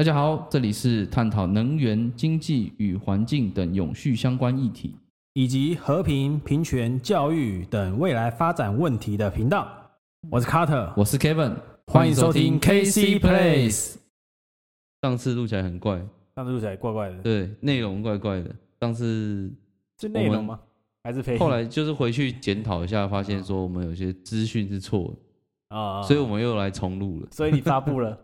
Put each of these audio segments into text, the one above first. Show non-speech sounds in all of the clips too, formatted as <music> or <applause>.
大家好，这里是探讨能源、经济与环境等永续相关议题。以及和平、平权、教育等未来发展问题的频道。我是 Carter，我是 Kevin，欢迎收听 KC Place。上次录起来很怪，上次录起来怪怪的，对，内容怪怪的。上次是内容吗？还是？后来就是回去检讨一下，发现说我们有些资讯是错的啊，所以我们又来重录了。所以你发布了，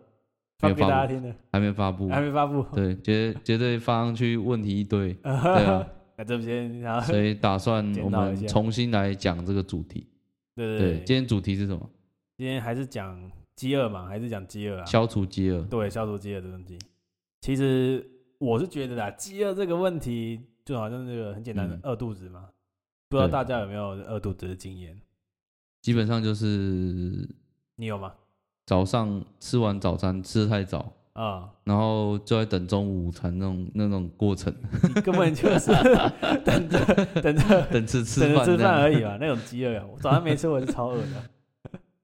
发给大家听的，还没发布，还没发布。对，绝绝对发上去问题一堆，<laughs> 对啊。那这边，所以打算我们重新来讲这个主题。对对，今天主题是什么？今天还是讲饥饿嘛？还是讲饥饿啊？消除饥饿。对，消除饥饿的问题。其实我是觉得啦，饥饿这个问题就好像这个很简单的饿肚子嘛。不知道大家有没有饿肚子的经验？基本上就是你有吗？早上吃完早餐吃的太早。啊，然后就在等中午午餐那种那种过程，根本就是 <laughs> 等着等着等吃吃饭吃饭而已嘛，那种饥饿。我早上没吃，我是超饿的。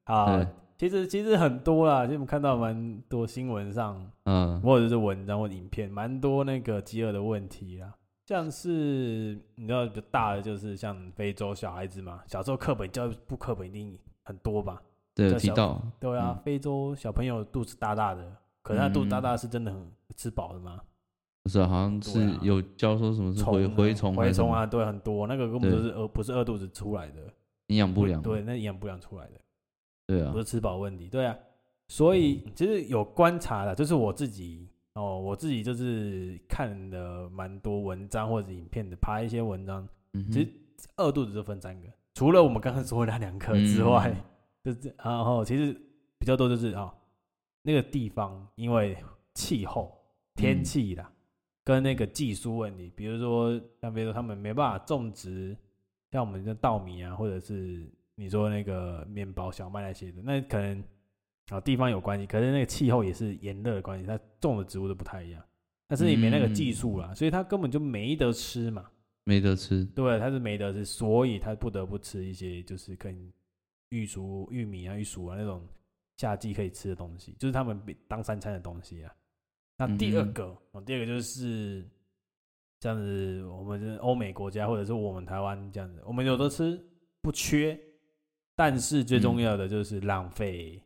<laughs> 啊，其实其实很多啦，就我们看到蛮多新闻上，嗯，或者是文章或影片，蛮多那个饥饿的问题啦。像是你知道比较大的，就是像非洲小孩子嘛，小时候课本教育部课本一定很多吧？对，提到对啊，非洲小朋友肚子大大的。可是他肚子大大是真的很吃饱的吗？不是，好像是有教说什么是蛔蛔虫，蛔虫啊，对，很多那个根本就是饿，不是饿肚子出来的，营养不良。对，那营养不良出来的，对啊，不是吃饱问题。对啊，所以其实有观察的，就是我自己哦，我自己就是看了蛮多文章或者影片的，拍一些文章。其实饿肚子就分三个，除了我们刚刚说的那两个之外，就是然后其实比较多就是啊。那个地方因为气候、天气啦，跟那个技术问题，比如说像比如说他们没办法种植，像我们的稻米啊，或者是你说那个面包、小麦那些的，那可能啊地方有关系，可是那个气候也是炎热的关系，它种的植物都不太一样。但是你没那个技术啦，所以他根本就没得吃嘛，没得吃。对，他是没得吃，所以他不得不吃一些就是跟玉薯、玉米啊、玉薯啊那种。夏季可以吃的东西，就是他们当三餐的东西啊。那第二个，第二个就是这样子，我们是欧美国家或者是我们台湾这样子，我们有的吃不缺，但是最重要的就是浪费，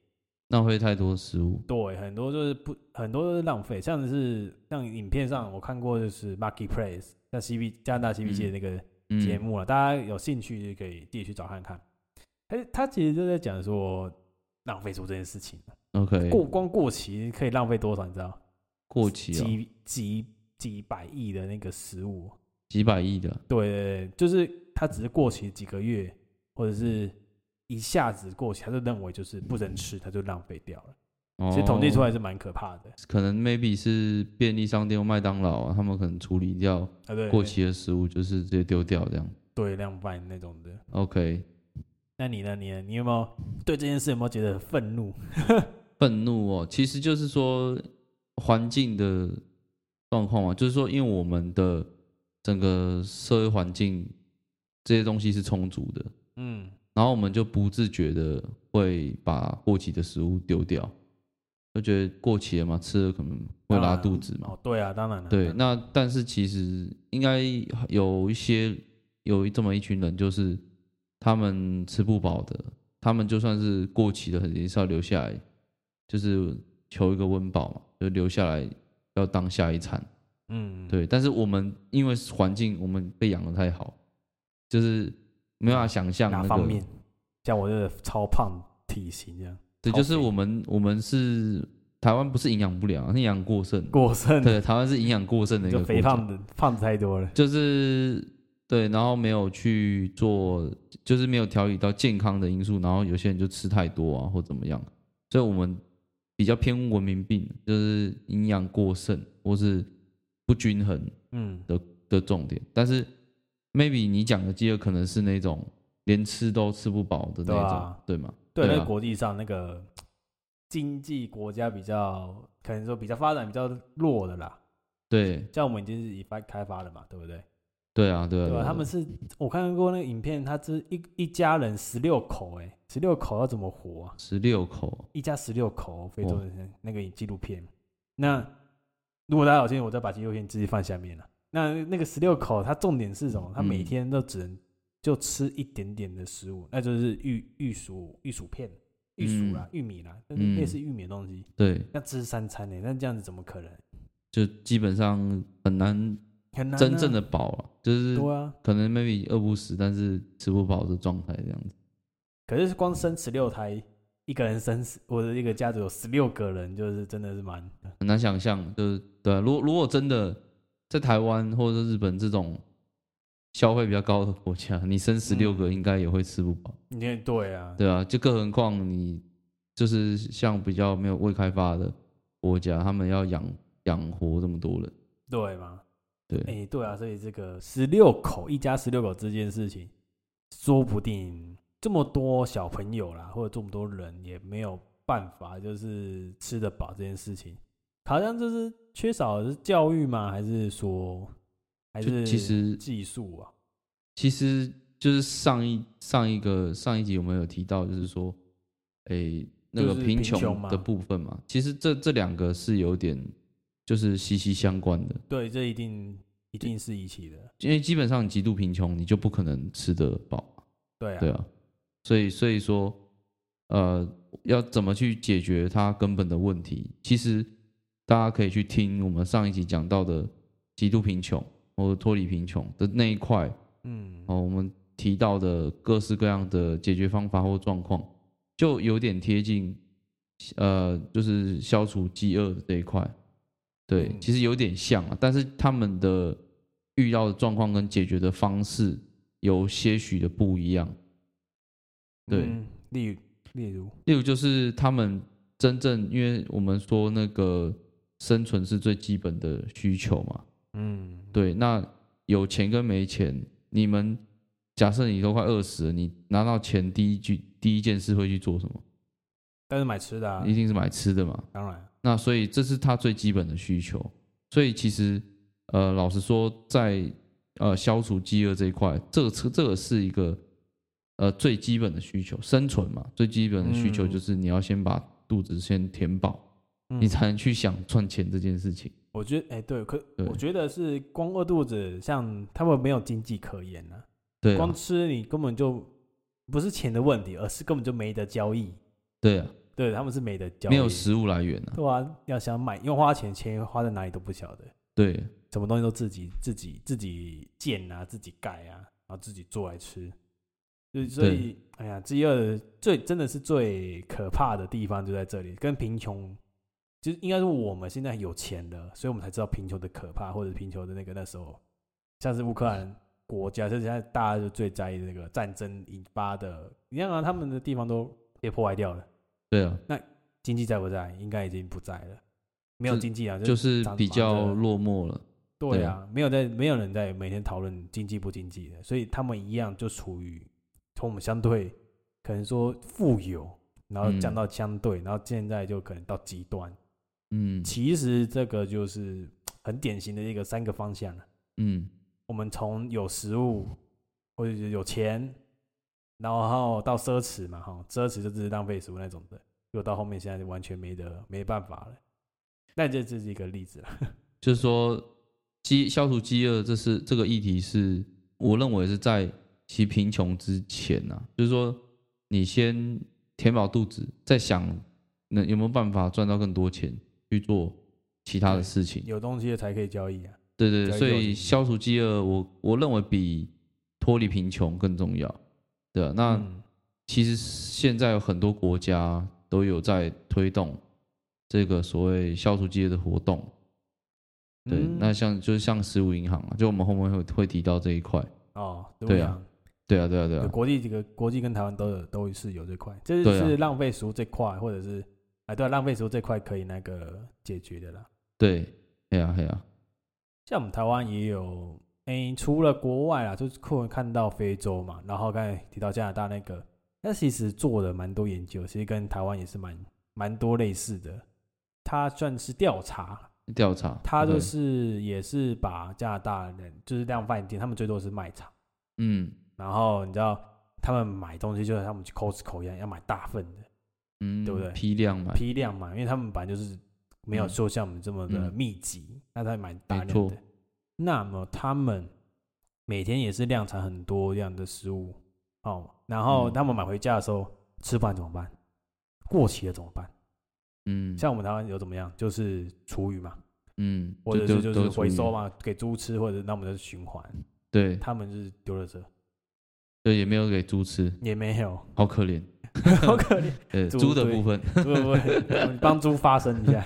浪费太多食物。对，很多就是不，很多都是浪费。像是像影片上我看过，就是 Marketplace 在 C B 加拿大 C B C 的那个节目了，大家有兴趣就可以自己去找看看。哎，他其实就在讲说。浪费出这件事情，OK，过光过期可以浪费多少？你知道？过期几几几百亿的那个食物，几百亿的，对对对，就是它只是过期几个月，或者是一下子过期，他就认为就是不能吃，他就浪费掉了。其实统计出来是蛮可怕的。可能 maybe 是便利商店、麦当劳啊，他们可能处理掉过期的食物，就是直接丢掉这样。对，量贩那种的。OK。那你呢？你呢？你有没有对这件事有没有觉得愤怒？<laughs> 愤怒哦，其实就是说环境的状况嘛，就是说，因为我们的整个社会环境这些东西是充足的，嗯，然后我们就不自觉的会把过期的食物丢掉，就觉得过期了嘛，吃了可能会拉肚子嘛。哦，对啊，当然了。对，那但是其实应该有一些有这么一群人，就是。他们吃不饱的，他们就算是过期的，也是要留下来，就是求一个温饱嘛，就留下来要当下一餐。嗯，对。但是我们因为环境，我们被养的太好，就是没办法想象哪方面。像我这个超胖体型这样，对，就是我们我们是台湾不是营养不良，是营养过剩。过剩。对，台湾是营养过剩的一个肥胖的胖子太多了。就是。对，然后没有去做，就是没有调理到健康的因素，然后有些人就吃太多啊，或怎么样，所以我们比较偏文明病，就是营养过剩或是不均衡，嗯的的重点。但是 maybe 你讲的饥饿可能是那种连吃都吃不饱的那种，对吗？对，那国际上那个经济国家比较可能说比较发展比较弱的啦，对，像我们已经是已发开发了嘛，对不对？对啊，对啊，对他们是我看过那个影片，他是一一家人十六口，哎，十六口要怎么活啊？十六口，一家十六口，非洲人那个纪录片。那如果大家有兴趣，我再把纪录片直接放下面了。那那个十六口，它重点是什么？它每天都只能就吃一点点的食物，那就是玉玉薯、玉薯片、玉薯啦、玉米啦，类似玉米的东西。对，那吃三餐呢，那这样子怎么可能？就基本上很难很难真正的饱了，就是对啊。可能 maybe 饿不死，但是吃不饱的状态这样子。可是光生十六胎，一个人生十，或者一个家族有十六个人，就是真的是蛮很难想象。就是对，啊如果如果真的在台湾或者日本这种消费比较高的国家，你生十六个应该也会吃不饱。你看，对啊，对啊，就更何况你就是像比较没有未开发的国家，他们要养养活这么多人，对吗？对，哎，对啊，所以这个十六口一家十六口这件事情，说不定。这么多小朋友啦，或者这么多人也没有办法，就是吃得饱这件事情，好像就是缺少的是教育吗？还是说，还是其实技术啊？其实就是上一上一个上一集我们有提到，就是说，哎，那个贫穷的部分嘛？其实这这两个是有点就是息息相关的。对，这一定一定是一起的，因为基本上你极度贫穷，你就不可能吃得饱。对啊，对啊。所以，所以说，呃，要怎么去解决它根本的问题？其实大家可以去听我们上一集讲到的极度贫穷或者脱离贫穷的那一块，嗯，哦，我们提到的各式各样的解决方法或状况，就有点贴近，呃，就是消除饥饿的这一块。对，其实有点像啊，但是他们的遇到的状况跟解决的方式有些许的不一样。对，例如，例如，例如就是他们真正，因为我们说那个生存是最基本的需求嘛，嗯，对。那有钱跟没钱，你们假设你都快饿死了，你拿到钱第一句第一件事会去做什么？但是买吃的，啊，一定是买吃的嘛。当然。那所以这是他最基本的需求。所以其实，呃，老实说，在呃消除饥饿这一块，这个这这个是一个。呃，最基本的需求，生存嘛，最基本的需求就是你要先把肚子先填饱，你才能去想赚钱这件事情。我觉得，哎，对，可我觉得是光饿肚子，像他们没有经济可言呢。对，光吃你根本就不是钱的问题，而是根本就没得交易。对啊，对，他们是没得交，没有食物来源啊。对啊，要想买，因为花钱，钱花在哪里都不晓得。对，什么东西都自己自己自己建啊，自己盖啊，然后自己做来吃。所以，哎呀，饥饿最真的是最可怕的地方就在这里，跟贫穷，其实应该是我们现在有钱的，所以我们才知道贫穷的可怕，或者贫穷的那个那时候，像是乌克兰国家，就是现在大家就最在意的那个战争引发的，你看啊，他们的地方都被破坏掉了，对啊，那经济在不在？应该已经不在了，没有经济啊，就是比较落寞了。对啊，没有在，没有人在每天讨论经济不经济的，所以他们一样就处于。从我们相对可能说富有，然后讲到相对，然后现在就可能到极端。嗯，其实这个就是很典型的一个三个方向了嗯，我们从有食物或者是有钱，然后到奢侈嘛，哈，奢侈就只是浪费食物那种的，又到后面现在就完全没得没办法了。那这这是一个例子了，<laughs> 就是说饥消除饥饿，这是这个议题是我认为是在。其贫穷之前呢，就是说，你先填饱肚子，再想那有没有办法赚到更多钱去做其他的事情。有东西才可以交易啊。对对，所以消除饥饿，我我认为比脱离贫穷更重要。对啊，那其实现在有很多国家都有在推动这个所谓消除饥饿的活动。对，那像就是像食物银行啊，就我们后面会会提到这一块。哦，对啊。对啊，对啊，对啊！国际这个国际跟台湾都有都是有这块，这是浪费食物这块，或者是哎，对，浪费食物这块可以那个解决的啦。对，对啊，对啊。像我们台湾也有，哎，除了国外啊，就是可看到非洲嘛，然后刚才提到加拿大那个，那其实做的蛮多研究，其实跟台湾也是蛮蛮多类似的。他算是调查，调查，他就是也是把加拿大人就是量贩店，他们最多是卖场，嗯。然后你知道他们买东西就像他们去 Costco 一样，要买大份的，嗯，对不对？批量买，批量买，因为他们本来就是没有说像我们这么的嗯密集，那他买大量的。那么他们每天也是量产很多样的食物哦，然后嗯他们买回家的时候吃不完怎么办？过期了怎么办？嗯，像我们台湾有怎么样？就是厨余嘛，嗯，或者是就是回收嘛，嘛，给猪吃，或者那我们就是循环。对，他们就是丢了这，对，也没有给猪吃，也没有，好可怜。<laughs> 好可怜。<laughs> 对，猪的部分，<laughs> 不不帮猪发声一下。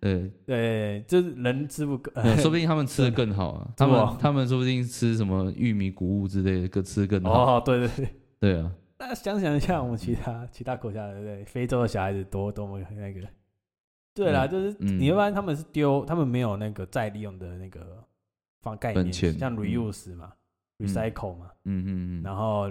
对，对，就是人吃不够，呃说不定他们吃的更好啊，他们他们说不定吃什么玉米谷物之类的，更吃得更好。哦，对对对。对啊，那想想一下，我们其他其他国家的，对不对？非洲的小孩子多多么那个。对啦，嗯就是嗯你会发现他们是丢，他们没有那个再利用的那个方概念，像嗯 reuse 嘛、嗯 recycle 嘛，嗯嗯嗯，然后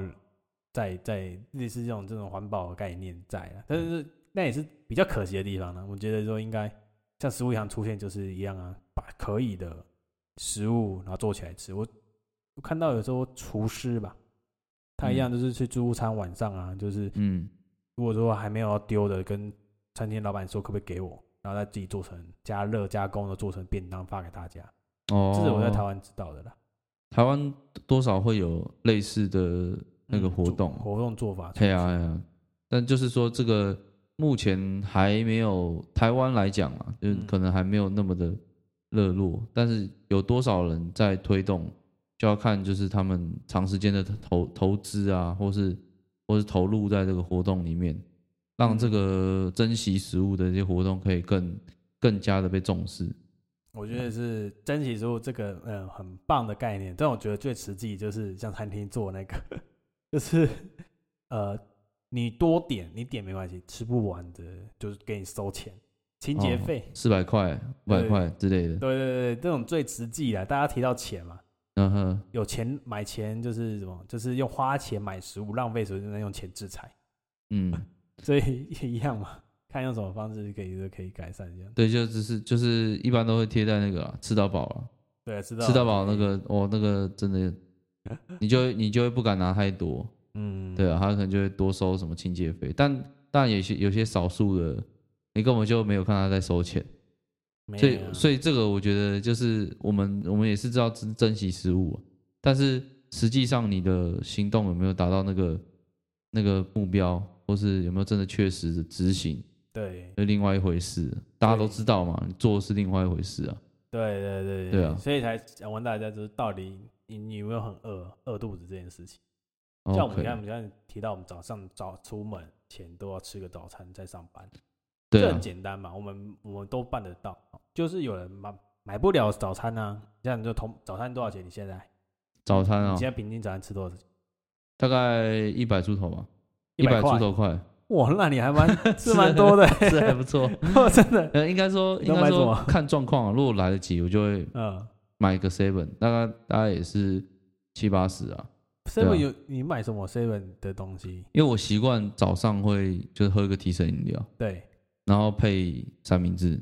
再再类似这种这种环保的概念在啊，但是那也是比较可惜的地方呢。我觉得说应该像食物银行出现就是一样啊，把可以的食物然后做起来吃。我我看到有时候厨师吧，他一样就是去自助餐晚上啊，就是嗯如果说还没有要丢的，跟餐厅老板说可不可以给我，然后再自己做成加热加工的做成便当发给大家。哦，这是我在台湾知道的啦。台湾多少会有类似的那个活动，活动做法出对现。啊对啊，但就是说这个目前还没有台湾来讲啊，就是嗯可能还没有那么的热络，但是有多少人在推动，就要看就是他们长时间的投投资啊，或是或是投入在这个活动里面，让这嗯个珍惜食物的这些活动可以更更加的被重视。我觉得是珍惜食物这个嗯很棒的概念，但我觉得最实际就是像餐厅做那个，<laughs> 就是呃你多点你点没关系，吃不完的就是给你收钱，清洁哦费。四百块、五百对块之类的，对对对，这种最实际的，大家提到钱嘛，嗯哼有钱买钱就是什么，就是用花钱买食物，浪费食物就能用钱制裁，嗯，<laughs> 所以也一样嘛，看用什么方式可以就可以改善这样。对，就只是就是一般都会贴在那个啊吃到饱啊，对，知道吃到饱那个哦，那个真的，<laughs> 你就你就会不敢拿太多，嗯，对啊，他可能就会多收什么清洁费，但但有些有些少数的，你根本就没有看他在收钱，所以所以这个我觉得就是我们我们也是知道珍珍惜食物啊，但是实际上你的行动有没有达到那个那个目标，或是有没有真的确实的执行，对是另外一回事，大家都知道嘛，你做的是另外一回事啊，对对对对啊所以才想问大家，就是到底你你有没有很饿饿肚子这件事情？像我们刚才我们刚才提到，我们早上早出门前都要吃个早餐再上班，对啊这很，简单嘛，我们我们都办得到。就是有人买买不了早餐呢、像你就同早餐多少钱？你现在早餐啊你，现在平均早餐吃多少钱？大概一百出头吧，一百块出头块，哇，那你还蛮 <laughs> 是蛮多的、是还不错。<laughs> 真的。呃，应该说你应该说看状况啊，如果来得及，我就会嗯买个 seven，大概大概也是七八十啊。，seven 有你买什么 seven 的东西？因为我习惯早上会就是喝一个提神饮料，对，然后配三明治。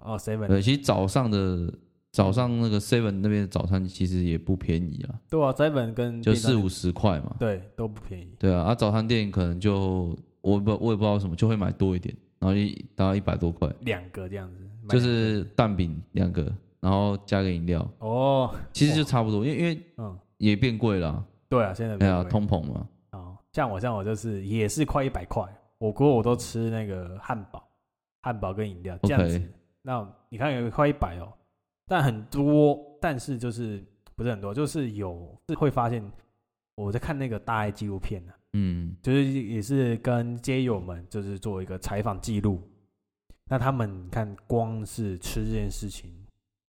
哦，seven 对，其实早上的早上那个 seven 那边的早餐其实也不便宜啊，对啊，seven 跟就四五十块嘛。对都不便宜。对啊，啊早餐店可能就我不我也不知道什么就会买多一点，然后一大概一百多块，两个这样子，就是蛋饼两个，然后加个饮料，哦，其实就差不多，因为因为嗯，也变贵了啊，对啊，现在对啊，比较贵。通膨嘛，哦，像我像我就是也是快一百块，火锅我都吃那个汉堡，汉堡跟饮料这样子。那你看有快一百哦，但很多，但是就是不是很多，就是有是会发现我在看那个大爱纪录片呢、嗯就是也是跟街友们就是做一个采访记录。那他们你看，光是吃这件事情，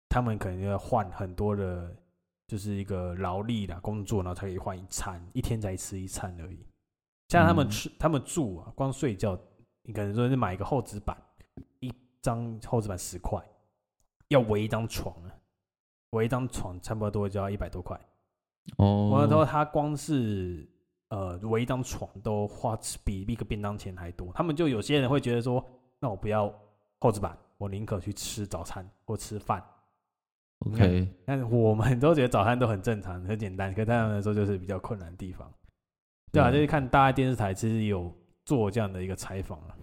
他们可能要换很多的，就是一个劳力啦，工作，然后才可以换一餐，一天才吃一餐而已。像他们嗯吃，他们住啊，光睡觉，你可能说是买一个厚纸板，一张厚纸板十块，要围一张床啊，围一张床差不多就要一百多块。哦完了之后，哦，他光是呃围一张床都花比一个便当钱还多。他们就有些人会觉得说，那我不要厚纸板，我宁可去吃早餐或吃饭。OK，但是我们都觉得早餐都很正常、很简单，可对他们来说就是比较困难的地方。对啊，对就是看大家电视台其实有做这样的一个采访啊。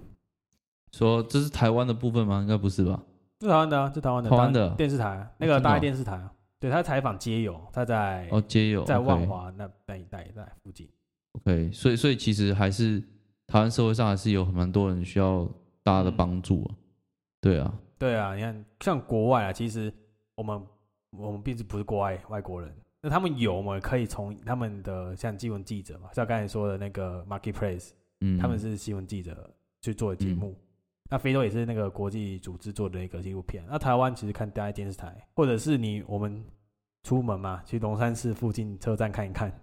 说这是台湾的部分吗？应该不是吧？是台湾的啊，是台湾的，台湾的电视台啊，那个大爱电视台啊。对他采访街友，他在哦，街友在万华那那一带在附近。OK，所以所以其实还是台湾社会上还是有蛮多人需要大家的嗯帮助啊。对啊，对啊，你看像国外啊，其实我们我们毕竟不是国外外国人，那他们有，我们可以从他们的像新闻记者嘛，像刚才说的那个 Marketplace，嗯，他们是新闻记者去做的节目。那非洲也是那个国际组织做的一个纪录片。那台湾其实看大家电视台，或者是你我们出门嘛，去龙山寺附近车站看一看，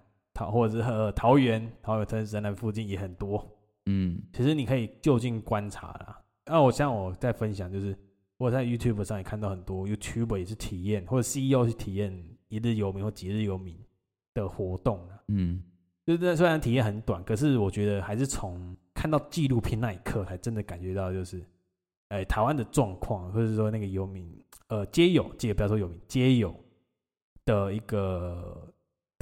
桃或者是呃桃园桃园车站那附近也很多。嗯其实你可以就近观察啦。那我像我在分享，就是我在 YouTube 上也看到很多 YouTuber 也是体验，或者 CEO 去体验一日游民或几日游民的活动啊。嗯就是虽然体验很短，可是我觉得还是从看到纪录片那一刻，才真的感觉到就是，哎，台湾的状况，或者说那个游民，呃，皆有，皆不要说游民，皆有的一个，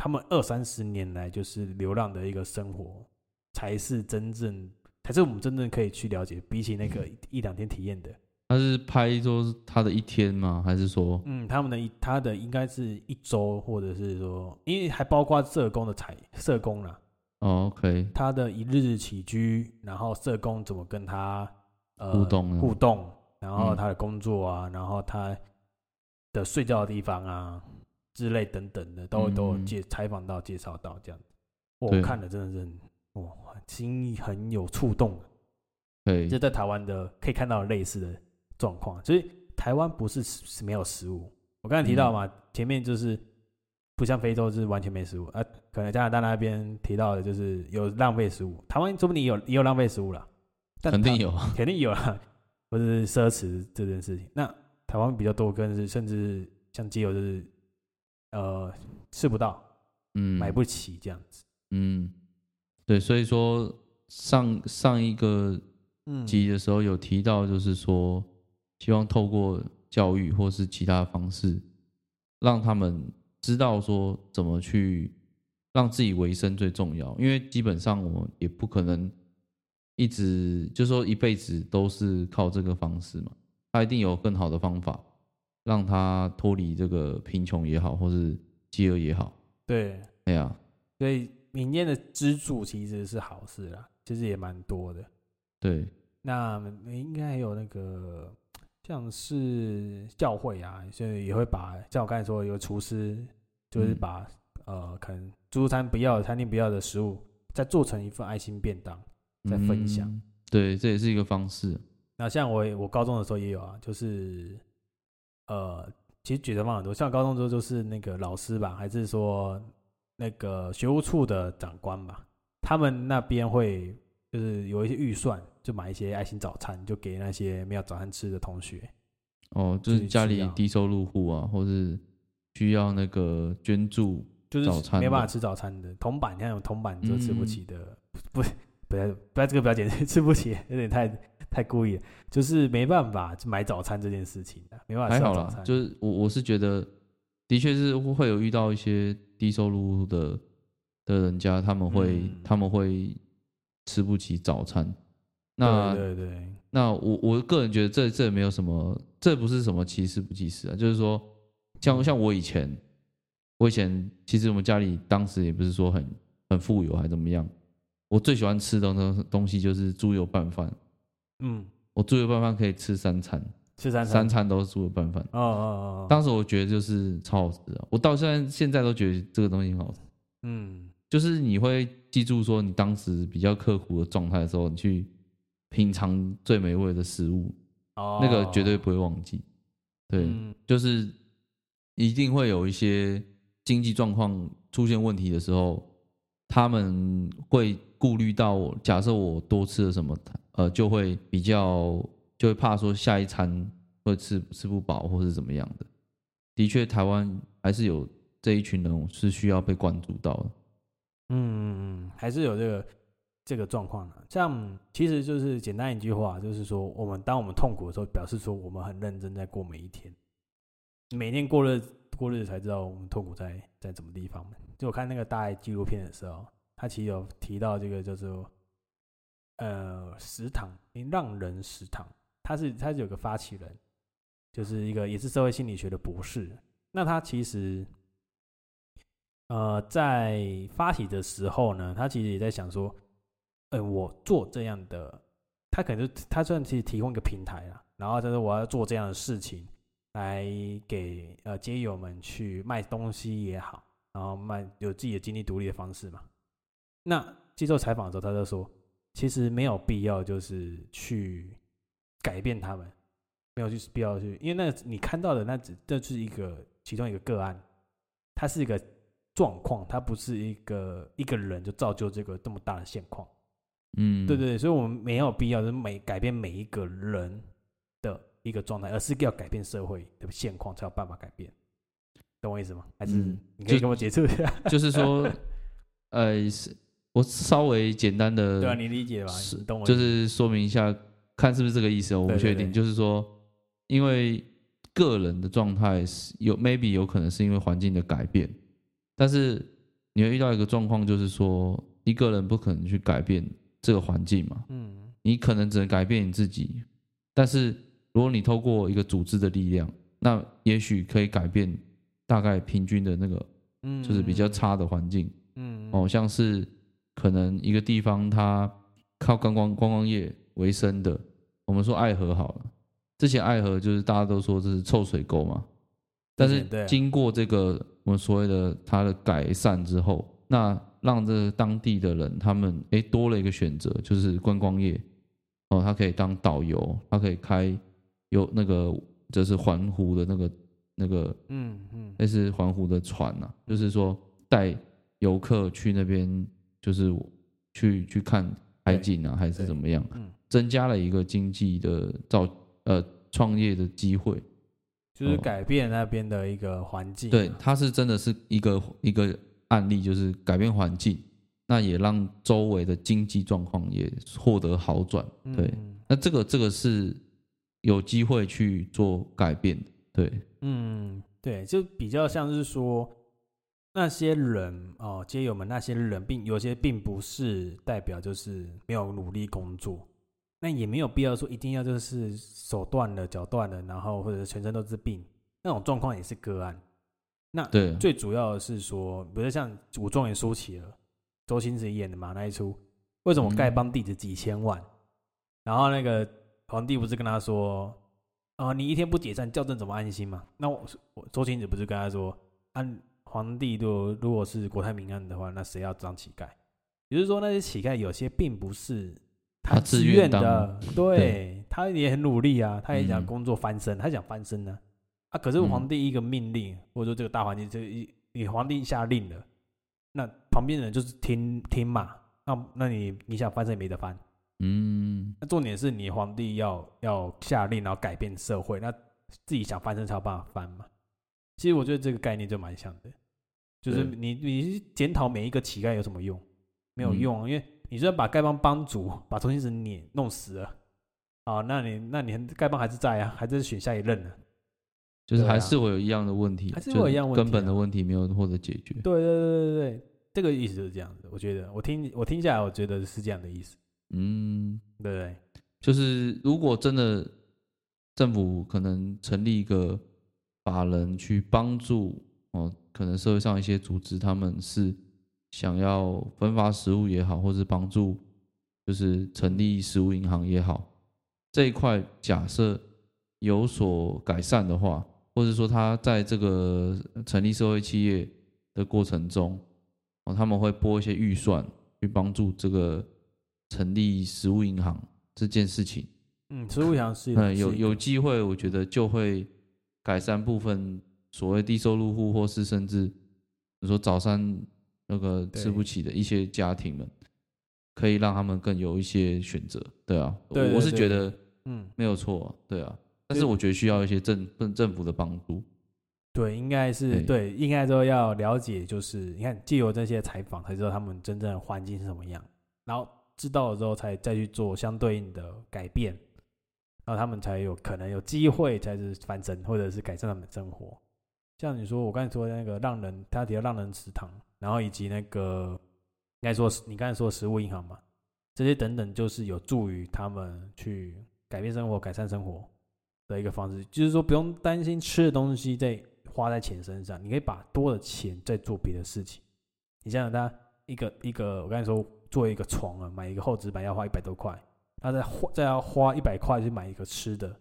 他们二三十年来就是流浪的一个生活，才是真正，才是我们真正可以去了解，比起那个一 <laughs> 一两天体验的，他是拍说是他的一天吗？还是说？嗯，他们的一他的应该是一周，或者是说，因为还包括社工的采社工啦，哦 OK 他的一日起居，然后社工怎么跟他呃互动互动，然后嗯。他的工作啊，然后他的睡觉的地方啊之类等等的，都都介采访到、介绍到这样子。我看了真的是很哇，心很有触动的。可以这在台湾的可以看到类似的状况，所以台湾不是是没有食物。我刚才提到嘛，嗯前面就是不像非洲是完全没食物啊，可能加拿大那边提到的就是有浪费食物，台湾说不定有也有浪费食物啦，但肯定有啊。<laughs> 肯定有啊，或者是奢侈这件事情。那台湾比较多，跟是甚至像基友就是呃吃不到，嗯，买不起这样子。嗯，对，所以说上上一个嗯。集的时候有提到，就是说希望透过教育或是其他方式，让他们知道说怎么去让自己维生最重要，因为基本上我们也不可能一直就说一辈子都是靠这个方式嘛，他一定有更好的方法，让他脱离这个贫穷也好，或是饥饿也好，对，哎呀，所以民间的资助其实是好事啦，其实也蛮多的。对，那应该还有那个像是教会啊，所以也会把像我刚才说有厨师，就是嗯把、呃可能自助餐不要的、餐厅不要的食物，再做成一份爱心便当。再分享嗯对，这也是一个方式。那像我我高中的时候也有啊，就是呃，其实举的方法很多，像高中之后就是那个老师吧，还是说那个学务处的长官吧，他们那边会就是有一些预算，就买一些爱心早餐，就给那些没有早餐吃的同学。哦，就就是是家里低收入户啊，或是需要那个捐助，就是早餐没办法吃早餐的铜板，你看有铜板就吃不嗯起的，不不要不要这个不要简吃不起，有点太太故意了，就是没办法买早餐这件事情的，没办法还好啦。吃早餐。就是我我是觉得，的确是会有遇到一些低收入的的人家，他们会、嗯他们会吃不起早餐。那对对对，那我我个人觉得这这也没有什么，这不是什么歧视不歧视啊，就是说，像像我以前，我以前其实我们家里当时也不是说很很富有还怎么样，我最喜欢吃的东东西就是猪油拌饭，嗯，我猪油拌饭可以吃三餐，吃三三餐都是猪油拌饭。哦哦哦，当时我觉得就是超好吃的，我到现在现在都觉得这个东西很好吃，嗯。就是你会记住说你当时比较刻苦的状态的时候，你去品尝最美味的食物，哦，那个绝对不会忘记。对，嗯。就是一定会有一些经济状况出现问题的时候，他们会顾虑到我，假设我多吃了什么，呃，就会比较就会怕说下一餐会吃吃不饱或是怎么样的。的确，台湾还是有这一群人是需要被关注到的。嗯嗯嗯，还是有这个这个状况的。像其实就是简单一句话，就是说，我们当我们痛苦的时候，表示说我们很认真在过每一天，每天过日过日子才知道我们痛苦在在什么地方。就我看那个大爱纪录片的时候，他其实有提到这个叫做呃食堂，让人食堂，他是他是有个发起人，就是一个也是社会心理学的博士。那他其实，呃，在发起的时候呢，他其实也在想说，呃，我做这样的，他可能就他算是提供一个平台啊，然后他说我要做这样的事情，来给呃街友们去卖东西也好，然后卖有自己的经济独立的方式嘛。那接受采访的时候，他就说，其实没有必要就是去改变他们，没有去必要去，因为那你看到的那只这是一个。其中一个个案，它是一个状况，它不是一个一个人就造就这个这么大的现况。嗯，对对，所以我们没有必要是每改变每一个人的一个状态，而是要改变社会的现况才有办法改变。懂我意思吗？还是你可以跟我解释一下？<laughs> 就是说，呃，是我稍微简单的，对啊，你理解吧？是，懂我，就是说明一下，看是不是这个意思？我不确定。就是说，因为。个人的状态是有 maybe 有可能是因为环境的改变，但是你会遇到一个状况，就是说一个人不可能去改变这个环境嘛，嗯，你可能只能改变你自己，但是如果你透过一个组织的力量，那也许可以改变大概平均的那个，嗯，就是比较差的环境，嗯，哦，像是可能一个地方它靠观光观光业为生的，我们说爱河好了。之前爱河就是大家都说这是臭水沟嘛，但是经过这个我们所谓的它的改善之后，那让这当地的人他们哎多了一个选择，就是观光业哦，他可以当导游，他可以开有那个就是环湖的那个那个嗯嗯。那是环湖的船呐，就是说带游客去那边就是去去看海景啊，还是怎么样，嗯增加了一个经济的造。呃，创业的机会，就是改变那边的一个环境。对，它是真的是一个一个案例，就是改变环境，那也让周围的经济状况也获得好转。对，那这个这个是有机会去做改变的。对，嗯，对，就比较像是说那些人哦，街友们那些人，并有些并不是代表就是没有努力工作。那也没有必要说一定要就是手断了、脚断了，然后或者全身都是病，那种状况也是个案。那对，最主要的是说，比如像武状元苏乞儿周星驰演的嘛那一出，为什么丐帮弟子几千万？然后那个皇帝不是跟他说，啊，你一天不解散，教政怎么安心嘛？那我我周星驰不是跟他说，按皇帝如如果是国泰民安的话，那谁要当乞丐？也就是说，那些乞丐有些并不是。他自愿的，对，他也很努力啊，他也想工作翻身，他想翻身呢，啊，可是皇帝一个命令，或者说这个大环境，这一你皇帝下令了，那旁边人就是听听嘛，那那你你想翻身也没得翻，嗯，那重点是你皇帝要要下令，然后改变社会，那自己想翻身才有办法翻嘛。其实我觉得这个概念就蛮像的，就是你你检讨每一个乞丐有什么用？没有用，因为。你说把丐帮帮主把周星驰撵弄死了，啊，那你那你丐帮还是在啊，还是选下一任呢？就是还是会有一样的问题，还是会有一样问题，根本的问题没有获得解决。对对对对对，这个意思就是这样子。我觉得我听我听下来，我觉得是这样的意思。嗯，对对？就是如果真的政府可能成立一个法人去帮助哦，可能社会上一些组织，他们是。想要分发食物也好，或是帮助，就是成立食物银行也好，这一块假设有所改善的话，或者说他在这个成立社会企业的过程中，哦，他们会拨一些预算去帮助这个成立食物银行这件事情。嗯，食物银行是嗯有有机会，我觉得就会改善部分所谓低收入户，或是甚至你说早餐。那个吃不起的一些家庭们，可以让他们更有一些选择，对啊，我是觉得，嗯，没有错，对啊，但是我觉得需要一些政政政府的帮助，对，应该是对，应该说要了解，就是你看，既有这些采访，才知道他们真正的环境是什么样，然后知道了之后，才再去做相对应的改变，然后他们才有可能有机会，才是翻身或者是改善他们的生活。像你说，我刚才说的那个让人，他提到让人食堂。然后以及那个，应该说你刚才说食物银行嘛，这些等等，就是有助于他们去改变生活、改善生活的一个方式。就是说，不用担心吃的东西在花在钱身上，你可以把多的钱再做别的事情。你想想，他一个一个，我刚才说做一个床啊，买一个厚纸板要花一百多块，他再花再要花一百块去买一个吃的，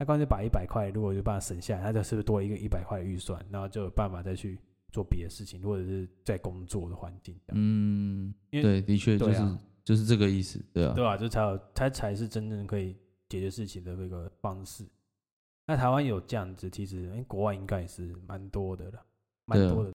那干脆把一百块如果就把它省下来，他就是不是多一个一百块的预算，然后就有办法再去做别的事情，或者是在工作的环境。嗯，对，的确就是就是这个意思，对啊，对啊，就才有才才是真正可以解决事情的那个方式。那台湾有这样子，其实哎，国外应该也是蛮多的了，蛮多的。